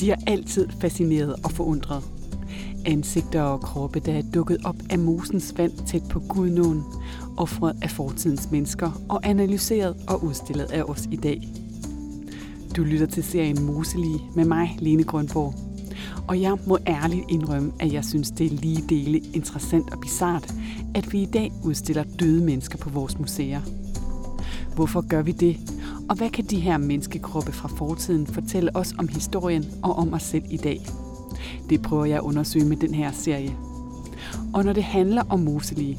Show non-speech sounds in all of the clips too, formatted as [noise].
De har altid fascineret og forundret. Ansigter og kroppe, der er dukket op af mosens vand tæt på Gudnåen, offret af fortidens mennesker og analyseret og udstillet af os i dag. Du lytter til serien Moselige med mig, Lene Grønborg. Og jeg må ærligt indrømme, at jeg synes, det er lige dele interessant og bizart, at vi i dag udstiller døde mennesker på vores museer. Hvorfor gør vi det? Og hvad kan de her menneskekroppe fra fortiden fortælle os om historien og om os selv i dag? Det prøver jeg at undersøge med den her serie. Og når det handler om Moselige,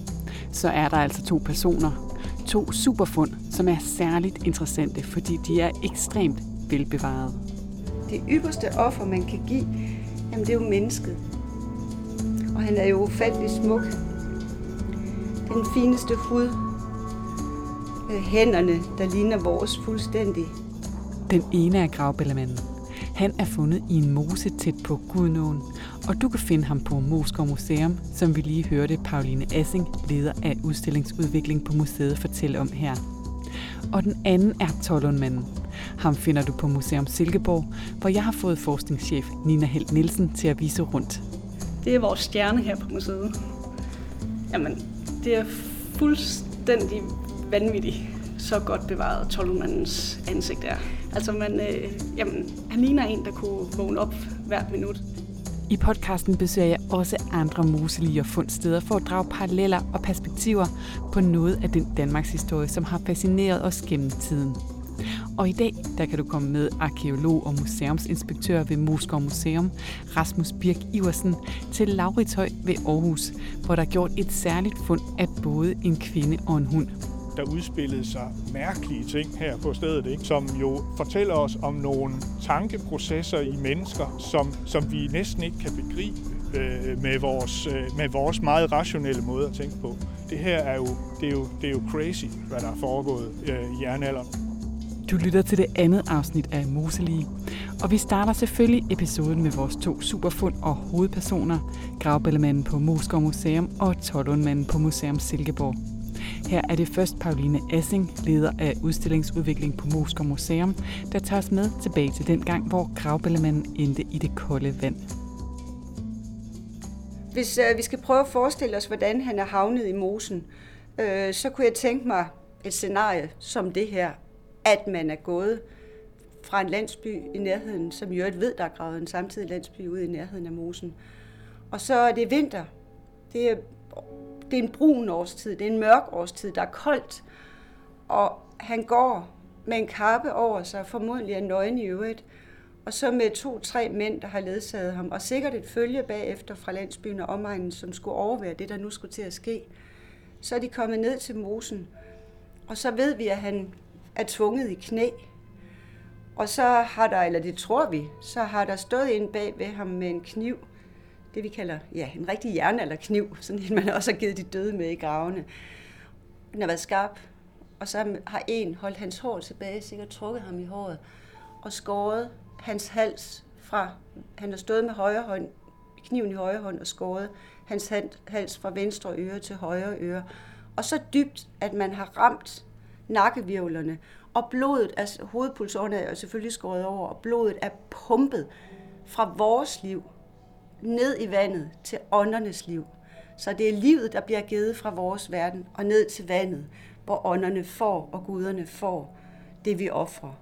så er der altså to personer, to superfund, som er særligt interessante, fordi de er ekstremt velbevaret. Det ypperste offer, man kan give, jamen det er jo mennesket. Og han er jo ufattelig smuk. Den fineste hud. Hænderne, der ligner vores fuldstændig. Den ene er gravbællemanden. Han er fundet i en mose tæt på Gudnåen, og du kan finde ham på Moskov Museum, som vi lige hørte Pauline Assing, leder af udstillingsudvikling på museet, fortælle om her. Og den anden er Tollundmanden. Ham finder du på Museum Silkeborg, hvor jeg har fået forskningschef Nina Helt Nielsen til at vise rundt. Det er vores stjerne her på museet. Jamen, det er fuldstændig vanvittig, så godt bevaret Tollundmandens ansigt er. Altså, man, øh, jamen, han ligner en, der kunne vågne op hvert minut. I podcasten besøger jeg også andre muselige og fundsteder for at drage paralleller og perspektiver på noget af den Danmarks historie, som har fascineret os gennem tiden. Og i dag, der kan du komme med arkeolog og museumsinspektør ved Moskov Museum, Rasmus Birk Iversen, til Lauritøj ved Aarhus, hvor der er gjort et særligt fund af både en kvinde og en hund der udspillede sig mærkelige ting her på stedet, ikke? som jo fortæller os om nogle tankeprocesser i mennesker, som, som vi næsten ikke kan begribe øh, med, vores, øh, med vores meget rationelle måde at tænke på. Det her er jo, det er jo, det er jo crazy, hvad der er foregået øh, i jernalderen. Du lytter til det andet afsnit af Moselige, og vi starter selvfølgelig episoden med vores to superfund og hovedpersoner, gravbællemanden på Moskov Museum og Tollundmanden på Museum Silkeborg. Her er det først Pauline Essing, leder af udstillingsudvikling på Moskva Museum, der tager os med tilbage til den gang, hvor gravballemanden endte i det kolde vand. Hvis øh, vi skal prøve at forestille os, hvordan han er havnet i mosen, øh, så kunne jeg tænke mig et scenarie som det her, at man er gået fra en landsby i nærheden, som jo ved, der er gravet en samtidig landsby ude i nærheden af mosen. Og så er det vinter. Det er det er en brun årstid, det er en mørk årstid, der er koldt, og han går med en kappe over sig, formodentlig er nøgen i øvrigt, og så med to-tre mænd, der har ledsaget ham, og sikkert et følge bagefter fra landsbyen og omegnen, som skulle overvære det, der nu skulle til at ske. Så er de kommet ned til mosen, og så ved vi, at han er tvunget i knæ. Og så har der, eller det tror vi, så har der stået en bag ved ham med en kniv, det vi kalder ja, en rigtig jernalderkniv, sådan en man også har givet de døde med i gravene. Den har været skarp, og så har en holdt hans hår tilbage, sikkert trukket ham i håret, og skåret hans hals fra, han har stået med højre hånd, kniven i højre hånd og skåret hans hals fra venstre øre til højre øre. Og så dybt, at man har ramt nakkevirvlerne, og blodet, altså hovedpulsårene er selvfølgelig skåret over, og blodet er pumpet fra vores liv ned i vandet til åndernes liv. Så det er livet, der bliver givet fra vores verden og ned til vandet, hvor ånderne får og guderne får det, vi offrer.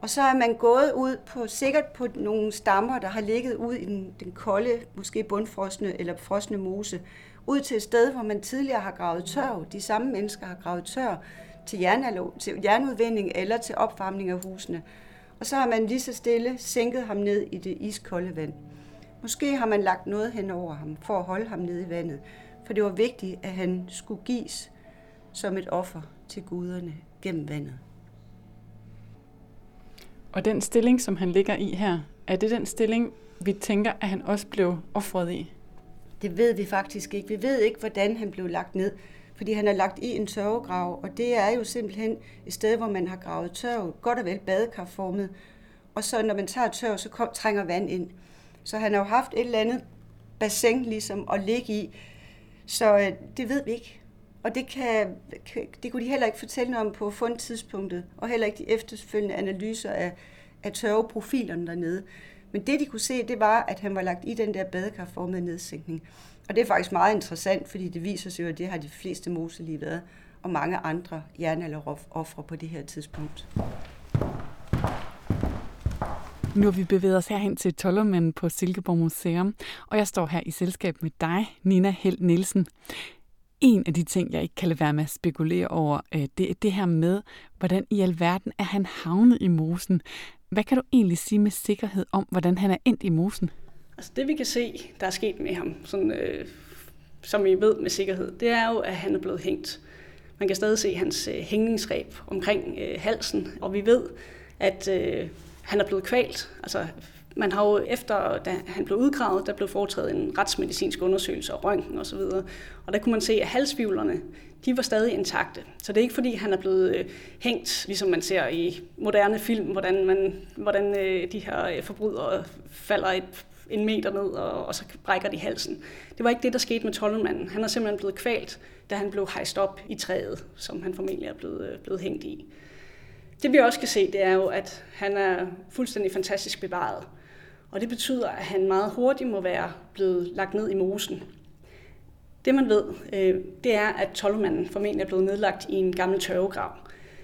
Og så er man gået ud på sikkert på nogle stammer, der har ligget ud i den, den kolde, måske bundfrosne eller frosne mose, ud til et sted, hvor man tidligere har gravet tørv. De samme mennesker har gravet tørv til, jernalo, til jernudvinding eller til opvarmning af husene. Og så har man lige så stille sænket ham ned i det iskolde vand. Måske har man lagt noget hen over ham for at holde ham nede i vandet, for det var vigtigt, at han skulle gives som et offer til guderne gennem vandet. Og den stilling, som han ligger i her, er det den stilling, vi tænker, at han også blev offret i? Det ved vi faktisk ikke. Vi ved ikke, hvordan han blev lagt ned, fordi han er lagt i en tørvegrav, og det er jo simpelthen et sted, hvor man har gravet tørv, godt og vel badekarformet, og så når man tager tørv, så kom, trænger vand ind. Så han har jo haft et eller andet bassin ligesom at ligge i. Så øh, det ved vi ikke. Og det, kan, det kunne de heller ikke fortælle noget om på fundtidspunktet, og heller ikke de efterfølgende analyser af, af tørveprofilerne dernede. Men det, de kunne se, det var, at han var lagt i den der badekarformede nedsænkning. Og det er faktisk meget interessant, fordi det viser sig jo, at det har de fleste moselige været, og mange andre jernalderoffre på det her tidspunkt. Nu har vi bevæget os herhen til Tollermanden på Silkeborg Museum, og jeg står her i selskab med dig, Nina Held Nielsen. En af de ting, jeg ikke kan lade være med at spekulere over, øh, det er det her med, hvordan i alverden er han havnet i mosen. Hvad kan du egentlig sige med sikkerhed om, hvordan han er endt i mosen? Altså det vi kan se, der er sket med ham, sådan, øh, som vi ved med sikkerhed, det er jo, at han er blevet hængt. Man kan stadig se hans øh, hængningsreb omkring øh, halsen, og vi ved, at øh, han er blevet kvalt. Altså, man har jo efter, da han blev udgravet, der blev foretaget en retsmedicinsk undersøgelse og røntgen osv. Og, og der kunne man se, at halsvivlerne, de var stadig intakte. Så det er ikke fordi, han er blevet øh, hængt, ligesom man ser i moderne film, hvordan, man, hvordan øh, de her øh, forbrydere falder et, en meter ned, og, og så brækker de halsen. Det var ikke det, der skete med tolvmanden. Han er simpelthen blevet kvalt, da han blev hejst op i træet, som han formentlig er blevet, blevet hængt i. Det vi også kan se, det er jo, at han er fuldstændig fantastisk bevaret. Og det betyder, at han meget hurtigt må være blevet lagt ned i mosen. Det man ved, øh, det er, at Tolvmanden formentlig er blevet nedlagt i en gammel tørvegrav.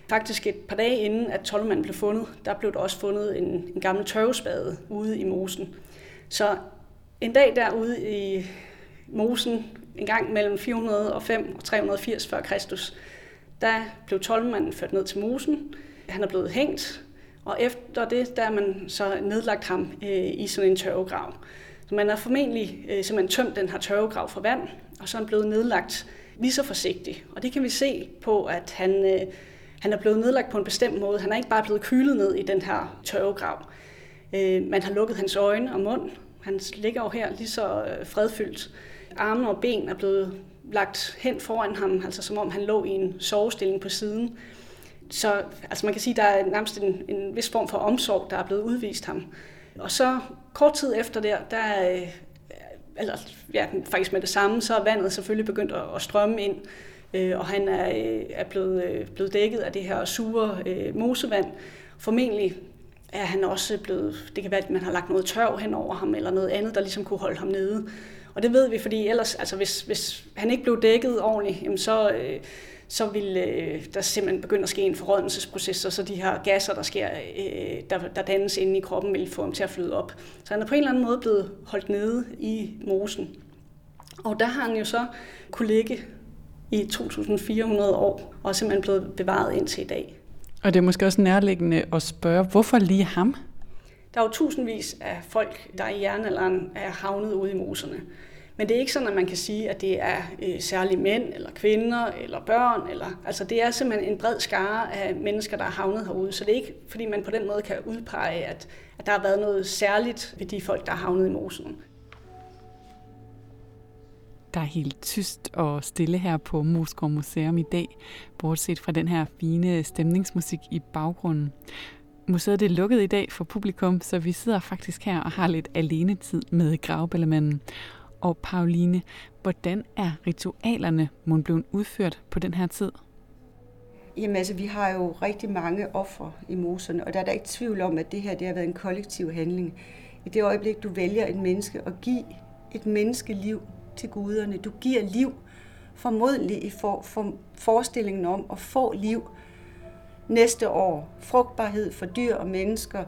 Faktisk et par dage inden, at Tolvmanden blev fundet, der blev der også fundet en, en gammel tørvespade ude i mosen. Så en dag derude i mosen, en gang mellem 405 og 380 f.Kr., der blev Tolvmanden ført ned til mosen, han er blevet hængt, og efter det, der er man så nedlagt ham øh, i sådan en tørvegrav. Så man har formentlig øh, simpelthen tømt den her tørvegrav for vand, og så er han blevet nedlagt lige så forsigtigt. Og det kan vi se på, at han, øh, han er blevet nedlagt på en bestemt måde. Han er ikke bare blevet kylet ned i den her tørvegrav. Øh, man har lukket hans øjne og mund. Han ligger jo her lige så øh, fredfyldt. Arme og ben er blevet lagt hen foran ham, altså som om han lå i en sovestilling på siden. Så altså man kan sige, at der er nærmest en, en vis form for omsorg, der er blevet udvist ham. Og så kort tid efter der, der er, eller ja, faktisk med det samme, så er vandet selvfølgelig begyndt at, at strømme ind, øh, og han er, øh, er blevet, øh, blevet dækket af det her sure øh, mosevand. Formentlig er han også blevet, det kan være, at man har lagt noget tørv hen over ham, eller noget andet, der ligesom kunne holde ham nede. Og det ved vi, fordi ellers, altså hvis, hvis han ikke blev dækket ordentligt, jamen så, øh, så vil øh, der simpelthen begynde at ske en forrådnelsesproces, så de her gasser, der, sker, øh, der, der dannes inde i kroppen, vil få ham til at flyde op. Så han er på en eller anden måde blevet holdt nede i mosen. Og der har han jo så kunne ligge i 2400 år, og er simpelthen blevet bevaret indtil i dag. Og det er måske også nærliggende at spørge, hvorfor lige ham? Der er jo tusindvis af folk, der i jernalderen er havnet ude i moserne. Men det er ikke sådan, at man kan sige, at det er øh, særlige mænd, eller kvinder, eller børn. Eller, altså det er simpelthen en bred skare af mennesker, der er havnet herude. Så det er ikke, fordi man på den måde kan udpege, at, at der har været noget særligt ved de folk, der er havnet i mosen. Der er helt tyst og stille her på Moskov Museum i dag, bortset fra den her fine stemningsmusik i baggrunden. Museet er lukket i dag for publikum, så vi sidder faktisk her og har lidt alene tid med gravballemanden og Pauline, hvordan er ritualerne mon blevet udført på den her tid? Jamen altså, vi har jo rigtig mange ofre i moserne, og der er der ikke tvivl om, at det her det har været en kollektiv handling. I det øjeblik, du vælger et menneske og give et menneskeliv til guderne, du giver liv, formodentlig i for, for forestillingen om at få liv næste år. Frugtbarhed for dyr og mennesker,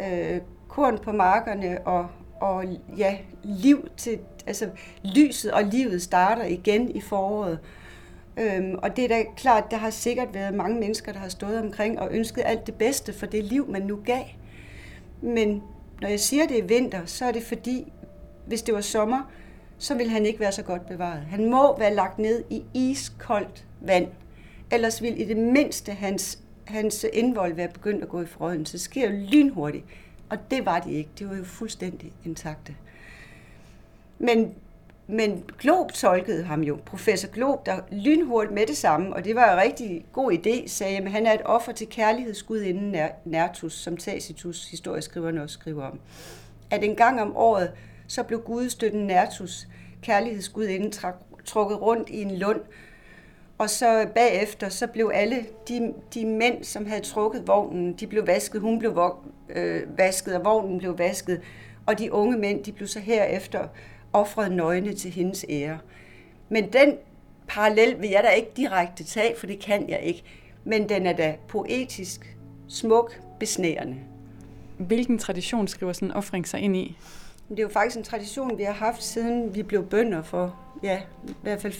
øh, korn på markerne og, og ja, liv til, altså lyset og livet starter igen i foråret. Øhm, og det er da klart, der har sikkert været mange mennesker, der har stået omkring og ønsket alt det bedste for det liv, man nu gav. Men når jeg siger, det er vinter, så er det fordi, hvis det var sommer, så vil han ikke være så godt bevaret. Han må være lagt ned i iskoldt vand. Ellers vil i det mindste hans, hans indvold være begyndt at gå i frøden. Så det sker jo lynhurtigt. Og det var de ikke. De var jo fuldstændig intakte. Men, men Glob tolkede ham jo. Professor Glob, der lynhurtigt med det samme, og det var en rigtig god idé, sagde, at han er et offer til kærlighedsgudinden Nertus, som Tacitus, historieskriverne også skriver om. At en gang om året, så blev gudstøtten Nertus, kærlighedsgudinden, trukket rundt i en lund, og så bagefter, så blev alle de, de mænd, som havde trukket vognen, de blev vasket, hun blev øh, vasket, og vognen blev vasket, og de unge mænd, de blev så herefter offret nøgne til hendes ære. Men den parallel vil jeg da ikke direkte tage, for det kan jeg ikke. Men den er da poetisk, smuk, besnærende. Hvilken tradition skriver sådan en offring sig ind i? Det er jo faktisk en tradition, vi har haft siden vi blev bønder for, ja, i hvert fald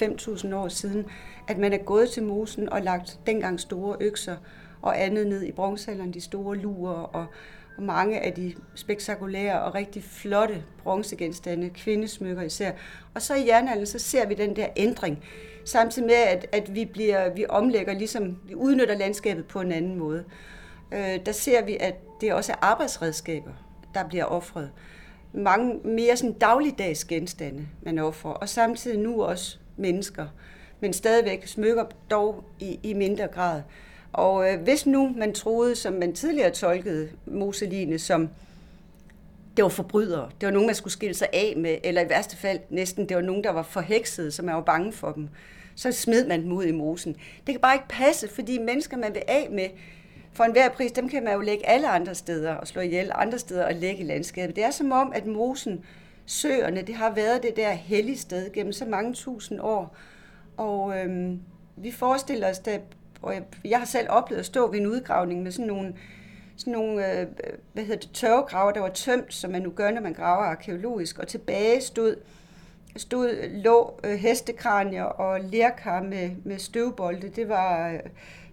5.000 år siden, at man er gået til mosen og lagt dengang store økser og andet ned i bronzealderen, de store lurer og, og mange af de spektakulære og rigtig flotte bronzegenstande, kvindesmykker især. Og så i jernalderen, så ser vi den der ændring, samtidig med, at, at vi, bliver, vi omlægger, ligesom vi udnytter landskabet på en anden måde. Øh, der ser vi, at det også er arbejdsredskaber, der bliver offret. Mange mere sådan dagligdags genstande, man offrer, og samtidig nu også mennesker, men stadigvæk smykker dog i, i mindre grad. Og øh, hvis nu man troede, som man tidligere tolkede Moseline, som det var forbrydere, det var nogen, man skulle skille sig af med, eller i værste fald næsten, det var nogen, der var forhekset, som man var bange for dem, så smed man dem ud i mosen. Det kan bare ikke passe, fordi mennesker, man vil af med, for enhver pris, dem kan man jo lægge alle andre steder og slå ihjel andre steder og lægge i landskabet. Det er som om, at mosen, søerne, det har været det der hellige sted gennem så mange tusind år. Og øhm, vi forestiller os, at og jeg, jeg har selv oplevet at stå ved en udgravning med sådan nogle, sådan nogle øh, hvad hedder det, tørvegraver, der var tømt, som man nu gør, når man graver arkeologisk, og tilbage stod, stod lå øh, hestekranier og lerkar med, med støvbolde. Det var øh,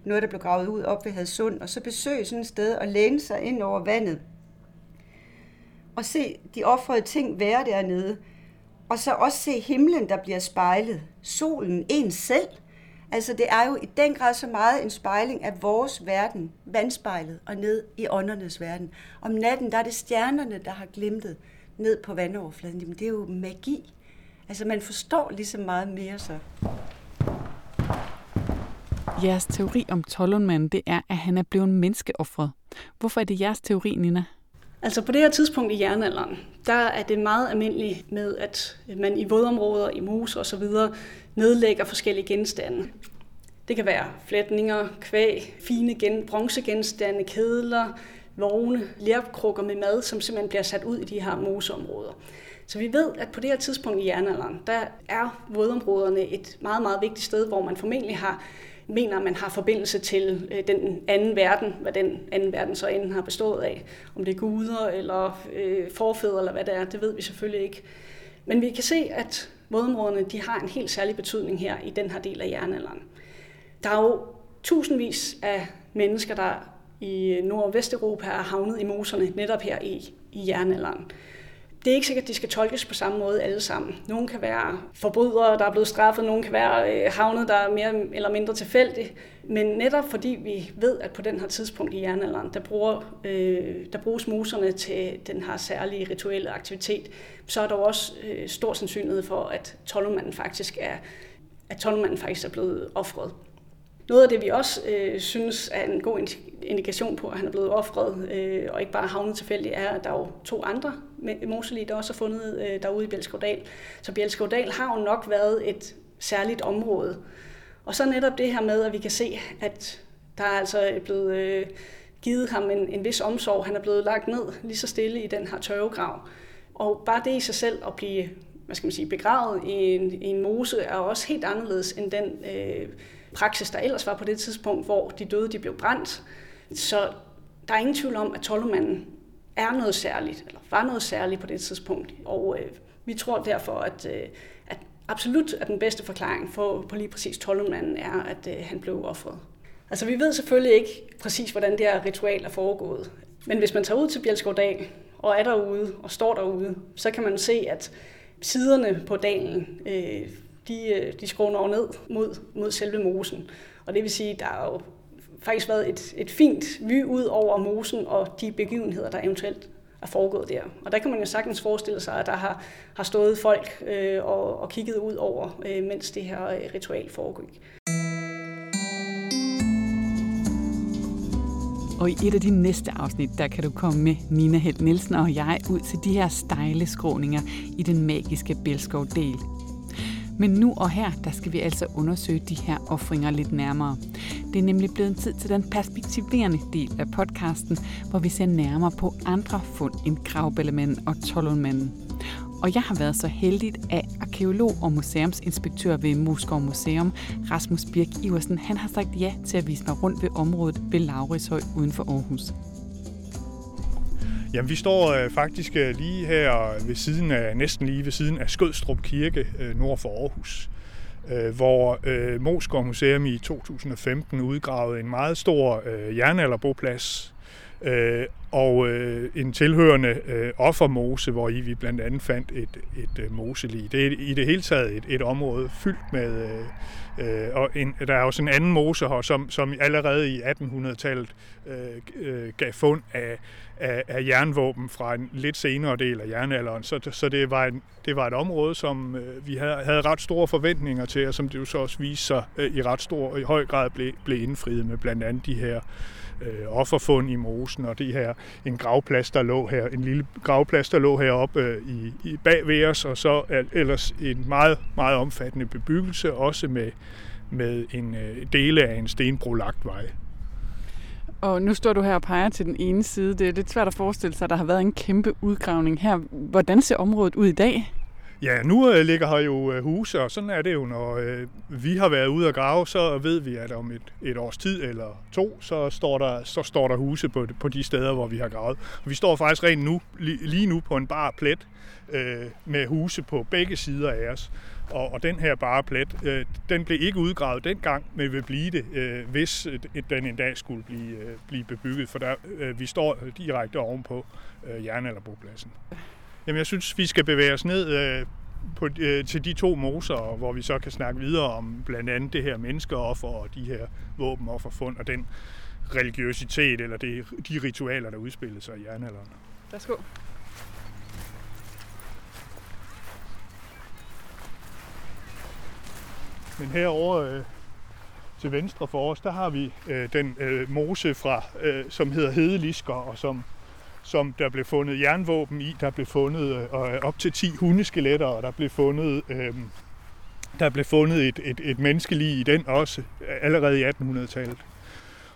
noget, der blev gravet ud op ved Hadsund, og så besøge sådan et sted og læne sig ind over vandet og se de offrede ting være dernede. Og så også se himlen, der bliver spejlet. Solen, en selv. Altså det er jo i den grad så meget en spejling af vores verden, vandspejlet og ned i åndernes verden. Om natten, der er det stjernerne, der har glimtet ned på vandoverfladen. Jamen det er jo magi. Altså man forstår ligesom meget mere så. Jeres teori om Tollundmanden, det er, at han er blevet menneskeoffret. Hvorfor er det jeres teori, Nina? Altså på det her tidspunkt i jernalderen, der er det meget almindeligt med, at man i vådområder, i mos og så videre, nedlægger forskellige genstande. Det kan være flætninger, kvæg, fine gen, bronzegenstande, kedler, vogne, lærkrukker med mad, som simpelthen bliver sat ud i de her moseområder. Så vi ved, at på det her tidspunkt i jernalderen, der er vådområderne et meget, meget vigtigt sted, hvor man formentlig har mener, man har forbindelse til øh, den anden verden, hvad den anden verden så enden har bestået af. Om det er guder eller øh, forfædre eller hvad det er, det ved vi selvfølgelig ikke. Men vi kan se, at vådområderne de har en helt særlig betydning her i den her del af jernalderen. Der er jo tusindvis af mennesker, der i øh, Nord- og Vesteuropa er havnet i moserne netop her i, i jernalderen det er ikke sikkert, at de skal tolkes på samme måde alle sammen. Nogle kan være forbrydere, der er blevet straffet, nogle kan være øh, havnet, der er mere eller mindre tilfældigt. Men netop fordi vi ved, at på den her tidspunkt i jernalderen, der, bruger, øh, der bruges muserne til den her særlige rituelle aktivitet, så er der også øh, stor sandsynlighed for, at tolvmanden faktisk er, at tolvmanden faktisk er blevet offret. Noget af det, vi også øh, synes er en god indikation på, at han er blevet offret, øh, og ikke bare havnet tilfældigt, er, at der er jo to andre moselige, der også er fundet øh, derude i Bjelskovdal. Så Bjelskovdal har jo nok været et særligt område. Og så netop det her med, at vi kan se, at der er altså blevet øh, givet ham en, en vis omsorg. Han er blevet lagt ned lige så stille i den her tørvegrav. Og bare det i sig selv at blive hvad skal man sige, begravet i en, i en mose er også helt anderledes end den øh, praksis, der ellers var på det tidspunkt, hvor de døde de blev brændt. Så der er ingen tvivl om, at tolvmanden er noget særligt, eller var noget særligt på det tidspunkt. Og øh, vi tror derfor, at, øh, at absolut at den bedste forklaring for, på lige præcis tolvmanden er, at øh, han blev offret. Altså vi ved selvfølgelig ikke præcis, hvordan det her ritual er foregået. Men hvis man tager ud til Bjælskovdal og er derude og står derude, så kan man se, at siderne på dalen øh, de, øh, de skråner over ned mod, mod selve mosen. Og det vil sige, der er jo faktisk været et, et fint vy ud over mosen og de begivenheder, der eventuelt er foregået der. Og der kan man jo sagtens forestille sig, at der har, har stået folk øh, og, og kigget ud over, øh, mens det her øh, ritual foregik. Og i et af de næste afsnit, der kan du komme med Nina Helt Nielsen og jeg ud til de her stejle skråninger i den magiske Belskov del men nu og her, der skal vi altså undersøge de her offringer lidt nærmere. Det er nemlig blevet tid til den perspektiverende del af podcasten, hvor vi ser nærmere på andre fund end gravbællemanden og tollundmanden. Og jeg har været så heldig, at arkeolog og museumsinspektør ved Moskov Museum, Rasmus Birk Iversen, han har sagt ja til at vise mig rundt ved området ved Laurishøj uden for Aarhus. Jamen, vi står øh, faktisk øh, lige her ved siden af, næsten lige ved siden af Skødstrup Kirke øh, nord for Aarhus, øh, hvor øh, Moskov Museum i 2015 udgravede en meget stor øh, jernalderboplads øh, og øh, en tilhørende øh, offermose, hvor i vi blandt andet fandt et, et øh, moselig. Det er i det hele taget et, et område fyldt med... Øh, øh, og en, der er også en anden mose her, som, som allerede i 1800-tallet øh, øh, gav fund af, af, af jernvåben fra en lidt senere del af jernalderen. Så, så det, var en, det var et område, som øh, vi havde, havde ret store forventninger til, og som det jo så også viste sig øh, i ret stor i høj grad blev, blev indfriet med blandt andet de her øh, offerfund i mosen, og det her en gravplads, der lå her, en lille gravplads, der lå heroppe øh, i, i bag ved os, og så ellers en meget, meget omfattende bebyggelse, også med, med en øh, dele af en stenbrolagt vej. Og nu står du her og peger til den ene side. Det er lidt svært at forestille sig, at der har været en kæmpe udgravning her. Hvordan ser området ud i dag? Ja, nu øh, ligger her jo øh, huse, og sådan er det jo, når øh, vi har været ude at grave, så ved vi, at om et, et års tid eller to, så står der, så står der huse på, på de steder, hvor vi har gravet. Og vi står faktisk rent nu, lige nu på en bar plet øh, med huse på begge sider af os. Og, og den her bare plet, øh, den blev ikke udgravet dengang, men vil blive det, øh, hvis øh, den en dag skulle blive, øh, blive bebygget, for der, øh, vi står direkte ovenpå øh, jernalderbopladsen. Jamen, jeg synes, vi skal bevæge os ned øh, på, øh, til de to moser, hvor vi så kan snakke videre om blandt andet det her menneskeoffer og de her våbenofferfund og den religiøsitet eller det, de ritualer, der udspillede sig i jernalderen. Værsgo. Men herovre øh, til venstre for os, der har vi øh, den øh, mose fra, øh, som hedder Hedelisker, og som som der blev fundet jernvåben i. Der blev fundet øh, øh op til 10 hundeskeletter, og der blev fundet, øh, der blev fundet et, et, et menneskelig i den også, øh, allerede i 1800-tallet.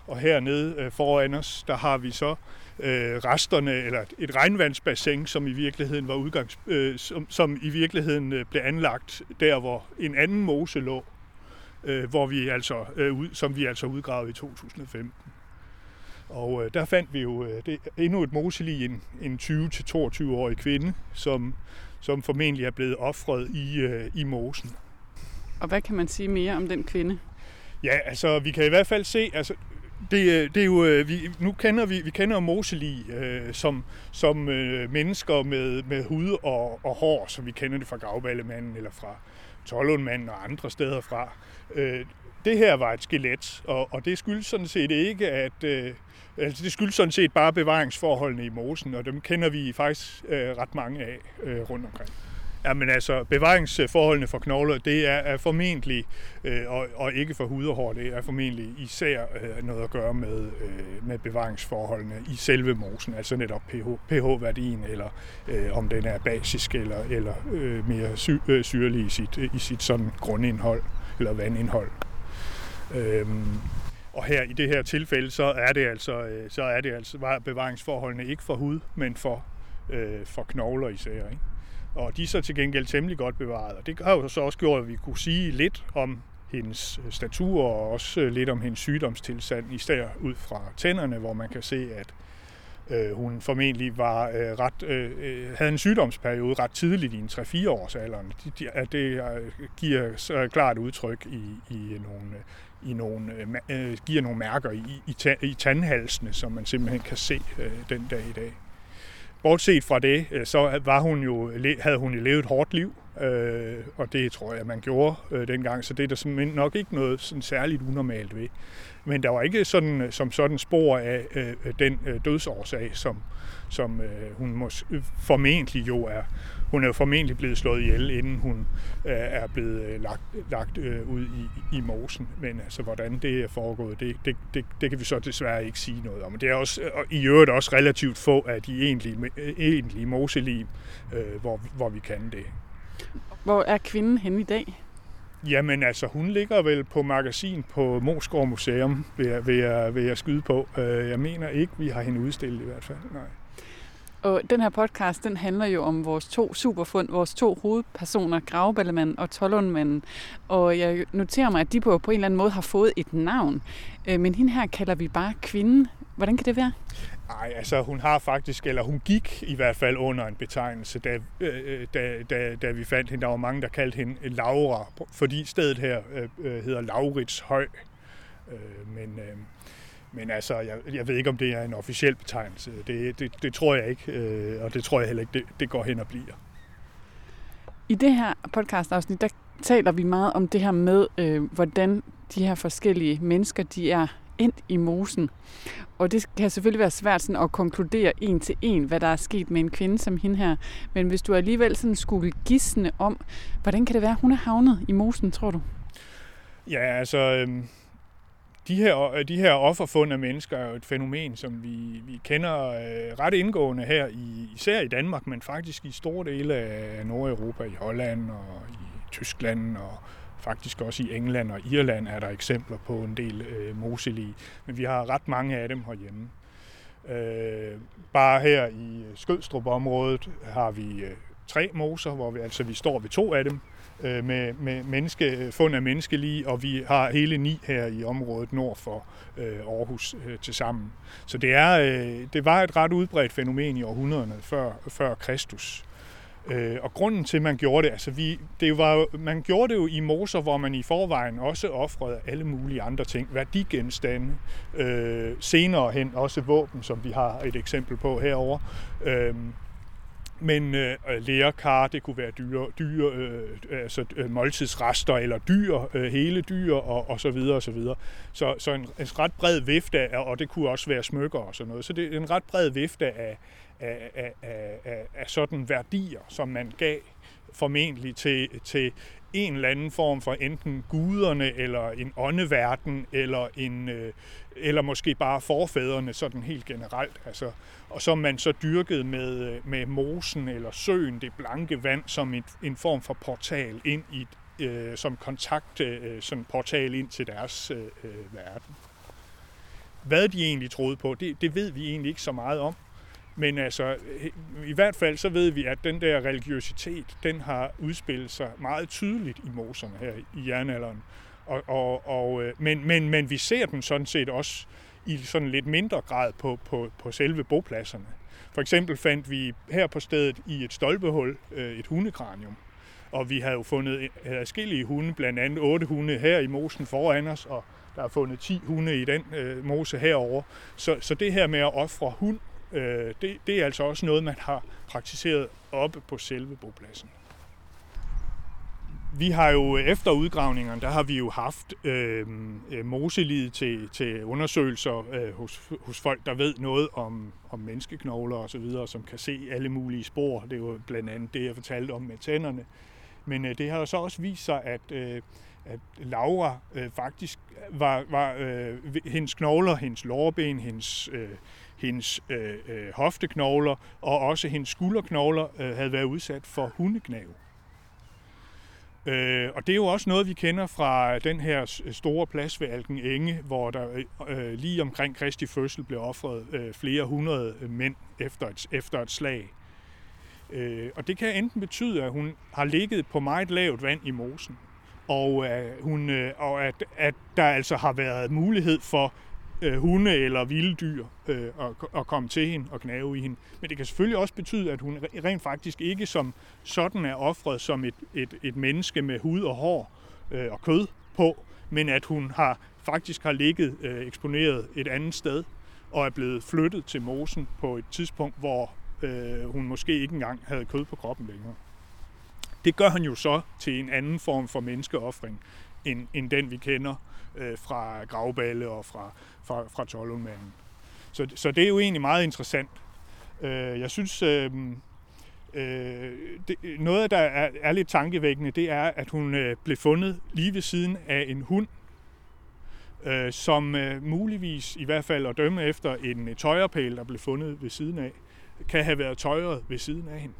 Og hernede øh, foran os, der har vi så øh, resterne, eller et regnvandsbassin, som i virkeligheden var udgangs, øh, som, som i virkeligheden øh, blev anlagt der, hvor en anden mose lå, øh, hvor vi altså, øh, ud, som vi altså udgravede i 2015. Og øh, der fandt vi jo øh, det, endnu et moselig, en, en 20-22-årig kvinde, som, som formentlig er blevet offret i, øh, i mosen. Og hvad kan man sige mere om den kvinde? Ja, altså vi kan i hvert fald se, altså det, øh, det er jo, øh, vi, nu kender vi, vi kender moselig øh, som, som øh, mennesker med, med hud og, og hår, som vi kender det fra gravballemanden eller fra Tollundmanden og andre steder fra. Øh, det her var et skelet, og, og det skyldes sådan set ikke, at, øh, Altså, det skyldes sådan set bare bevaringsforholdene i mosen, og dem kender vi faktisk øh, ret mange af øh, rundt omkring. Jamen altså, bevaringsforholdene for knogler, det er, er formentlig, øh, og, og ikke for hud og hår, det er formentlig især øh, noget at gøre med, øh, med bevaringsforholdene i selve mosen, altså netop pH, pH-værdien, eller øh, om den er basisk eller, eller øh, mere sy, øh, syrlig i sit, i sit sådan grundindhold, eller vandindhold. Øhm, og her i det her tilfælde, så er det altså, øh, så er det altså bevaringsforholdene ikke for hud, men for, øh, for knogler især. Ikke? Og de er så til gengæld temmelig godt bevaret. Og det har jo så også gjort, at vi kunne sige lidt om hendes øh, statur og også lidt om hendes sygdomstilstand, især ud fra tænderne, hvor man kan se, at øh, hun formentlig var øh, ret, øh, øh, havde en sygdomsperiode ret tidligt i en 3-4 års alderen. Det, det giver så klart udtryk i, i nogle i nogle, øh, øh giver nogle mærker i, i, i tandhalsene, som man simpelthen kan se øh, den dag i dag. Bortset fra det, øh, så var hun jo, havde hun jo levet et hårdt liv, øh, og det tror jeg, man gjorde øh, dengang, så det er der simpelthen nok ikke noget sådan særligt unormalt ved. Men der var ikke sådan, øh, som sådan spor af øh, øh, den øh, dødsårsag, som, som øh, hun mås- formentlig jo er hun er jo formentlig blevet slået ihjel, inden hun øh, er blevet øh, lagt, lagt øh, ud i, i mosen. Men altså, hvordan det er foregået, det, det, det, det kan vi så desværre ikke sige noget om. Det er også, og i øvrigt også relativt få af de egentlige, egentlige moseliv, øh, hvor, hvor vi kan det. Hvor er kvinden henne i dag? Jamen altså, hun ligger vel på magasin på Moskov Museum, vil jeg, vil jeg, vil jeg skyde på. Øh, jeg mener ikke, vi har hende udstillet i hvert fald. Nej. Og den her podcast, den handler jo om vores to superfund, vores to hovedpersoner, Graveballemanden og Tollundmanden. Og jeg noterer mig, at de på, på en eller anden måde har fået et navn. Øh, men hende her kalder vi bare kvinden. Hvordan kan det være? Nej, altså hun har faktisk, eller hun gik i hvert fald under en betegnelse, da, øh, øh, da, da, da vi fandt hende. Der var mange, der kaldte hende Laura, fordi stedet her øh, øh hedder Laurits Høj. Øh, men, øh, men altså, jeg, jeg ved ikke, om det er en officiel betegnelse. Det, det, det tror jeg ikke, øh, og det tror jeg heller ikke, det, det går hen og bliver. I det her podcast-afsnit, der taler vi meget om det her med, øh, hvordan de her forskellige mennesker, de er ind i mosen. Og det kan selvfølgelig være svært sådan at konkludere en til en, hvad der er sket med en kvinde som hende her. Men hvis du alligevel sådan skulle gisne om, hvordan kan det være, at hun er havnet i mosen, tror du? Ja, altså... Øh de her, øh, de her offerfund af mennesker er jo et fænomen, som vi, vi kender øh, ret indgående her, i, især i Danmark, men faktisk i store dele af Nordeuropa, i Holland og i Tyskland og faktisk også i England og Irland er der eksempler på en del øh, moselige, men vi har ret mange af dem herhjemme. Øh, bare her i Skødstrup-området har vi øh, tre moser, hvor vi altså vi står ved to af dem, øh, med, med menneske, fund af menneskelige, og vi har hele ni her i området nord for øh, Aarhus øh, til sammen. Så det, er, øh, det var et ret udbredt fænomen i århundrederne før, før Kristus. Øh, og grunden til, at man gjorde det, altså vi, det var, man gjorde det jo i moser, hvor man i forvejen også offrede alle mulige andre ting, værdigenstande, øh, senere hen også våben, som vi har et eksempel på herover. Øh, men øh, øh lærkar, det kunne være dyre, dyre øh, øh, altså øh, måltidsrester eller dyr, øh, hele dyr og, og så videre og så videre. Så, så en, en ret bred vifte af, og det kunne også være smykker og sådan noget. Så det er en ret bred vifte af, af, af, af, af sådan værdier, som man gav formentlig til, til en eller anden form for enten guderne, eller en åndeverden, eller, en, øh, eller måske bare forfædrene sådan helt generelt. Altså, og som man så dyrkede med, øh, med mosen eller søen, det blanke vand, som et, en form for portal ind i, øh, som kontakt, øh, sådan portal ind til deres øh, øh, verden. Hvad de egentlig troede på, det, det ved vi egentlig ikke så meget om. Men altså, i hvert fald så ved vi, at den der religiøsitet, den har udspillet sig meget tydeligt i moserne her i jernalderen. Og, og, og, øh, men, men, men vi ser den sådan set også i sådan lidt mindre grad på, på, på selve bopladserne. For eksempel fandt vi her på stedet i et stolpehul øh, et hundekranium. Og vi havde jo fundet adskillige hunde, blandt andet otte hunde her i mosen foran os, og der er fundet 10 hunde i den øh, mose herover. Så, så det her med at ofre hund øh, det, det er altså også noget, man har praktiseret oppe på selve bopladsen. Vi har jo efter udgravningerne, der har vi jo haft øh, øh moselid til, til undersøgelser øh, hos, hos folk, der ved noget om, om menneskeknogler og så videre, som kan se alle mulige spor. Det er jo blandt andet det, jeg fortalte om med tænderne. Men øh, det har jo så også vist sig, at, øh, at Laura øh, faktisk var, var øh, hendes knogler, hendes lårben, hendes øh, hendes øh, øh, hofteknogler og også hendes skulderknogler øh, havde været udsat for hundeknav. Øh, og det er jo også noget, vi kender fra den her store plads ved Alken Enge, hvor der øh, øh, lige omkring Kristi fødsel blev offret øh, flere hundrede mænd efter et, efter et slag. Øh, og det kan enten betyde, at hun har ligget på meget lavt vand i mosen, og, øh, hun, øh, og at, at der altså har været mulighed for øh, hunde eller vilde dyr øh, at, at komme til hende og knave i hende. Men det kan selvfølgelig også betyde, at hun rent faktisk ikke som sådan er offret som et, et, et menneske med hud og hår øh, og kød på, men at hun har faktisk har ligget øh, eksponeret et andet sted og er blevet flyttet til mosen på et tidspunkt, hvor øh, hun måske ikke engang havde kød på kroppen længere. Det gør han jo så til en anden form for menneskeoffring, end, end den vi kender øh, fra Gravballe og fra, fra, fra Tollundmanden. Så, så det er jo egentlig meget interessant. Øh, jeg synes, øh, øh, det, noget, der er, er lidt tankevækkende, det er, at hun øh, blev fundet lige ved siden af en hund, øh, som øh, muligvis, i hvert fald at dømme efter en øh, tøjerpæl, der blev fundet ved siden af, kan have været tøjret ved siden af hende.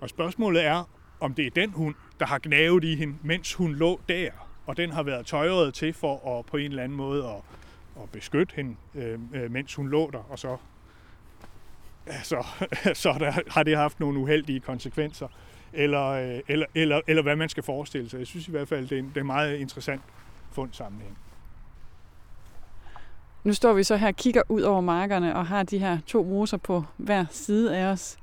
Og spørgsmålet er, om det er den hund, der har gnavet i hende, mens hun lå der. Og den har været tøjret til for at på en eller anden måde at, at beskytte hende, øh, øh mens hun lå der. Og så, altså, så [laughs] der, har det haft nogle uheldige konsekvenser. Eller, øh, eller, eller, eller hvad man skal forestille sig. Jeg synes i hvert fald, det er en, det er en meget interessant fundsammenhæng. Nu står vi så her og kigger ud over markerne og har de her to moser på hver side af os.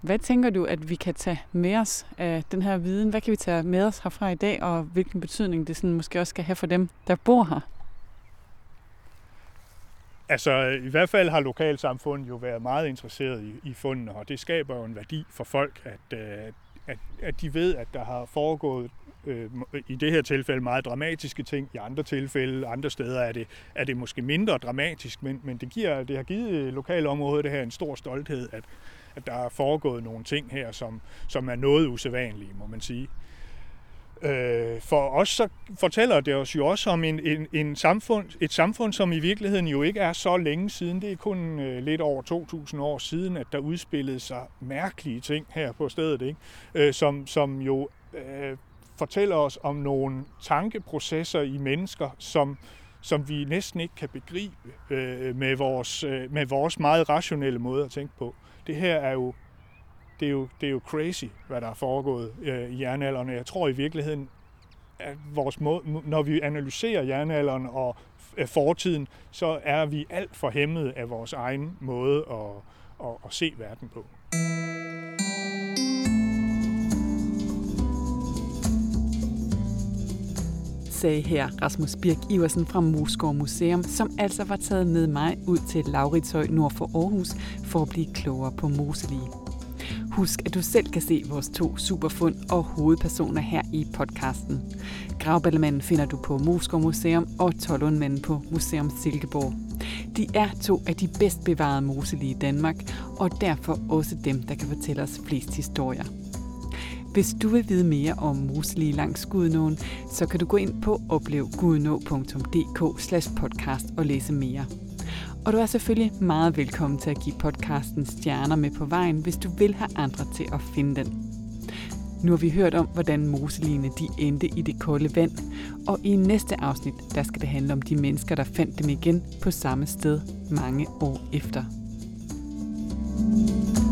Hvad tænker du, at vi kan tage med os af den her viden? Hvad kan vi tage med os herfra i dag, og hvilken betydning det sådan måske også skal have for dem, der bor her? Altså, i hvert fald har lokalsamfundet jo været meget interesseret i, i fundene, og det skaber jo en værdi for folk, at, øh, at, at de ved, at der har foregået øh, i det her tilfælde meget dramatiske ting. I andre tilfælde, andre steder er det, er det måske mindre dramatisk, men, men det, giver, det har givet øh, lokalområdet det her en stor stolthed, at, at der er foregået nogle ting her, som, som er noget usædvanlige, må man sige. Øh, for os så fortæller det os jo også om en, en, en samfund, et samfund, som i virkeligheden jo ikke er så længe siden. Det er kun øh, lidt over 2.000 år siden, at der udspillede sig mærkelige ting her på stedet, ikke? Øh, som, som jo øh, fortæller os om nogle tankeprocesser i mennesker, som, som vi næsten ikke kan begribe øh, med, vores, øh, med vores meget rationelle måde at tænke på. Det her er jo det er jo, det er jo crazy, hvad der er foregået øh, i jernalderen. Jeg tror i virkeligheden, at vores måde, når vi analyserer jernalderen og øh, fortiden, så er vi alt for hæmmet af vores egen måde at, at, at se verden på. Sagde her Rasmus Birk Iversen fra Moskov Museum, som altså var taget med mig ud til Lauritshøj nord for Aarhus for at blive klogere på Moselige. Husk, at du selv kan se vores to superfund og hovedpersoner her i podcasten. Gravballemanden finder du på Moskov Museum og Tollundmanden på Museum Silkeborg. De er to af de bedst bevarede moselige i Danmark, og derfor også dem, der kan fortælle os flest historier. Hvis du vil vide mere om muslige langs Gudnåen, så kan du gå ind på oplevgudnå.dk podcast og læse mere. Og du er selvfølgelig meget velkommen til at give podcasten stjerner med på vejen, hvis du vil have andre til at finde den. Nu har vi hørt om, hvordan moseligene de endte i det kolde vand, og i næste afsnit, der skal det handle om de mennesker, der fandt dem igen på samme sted mange år efter. thank you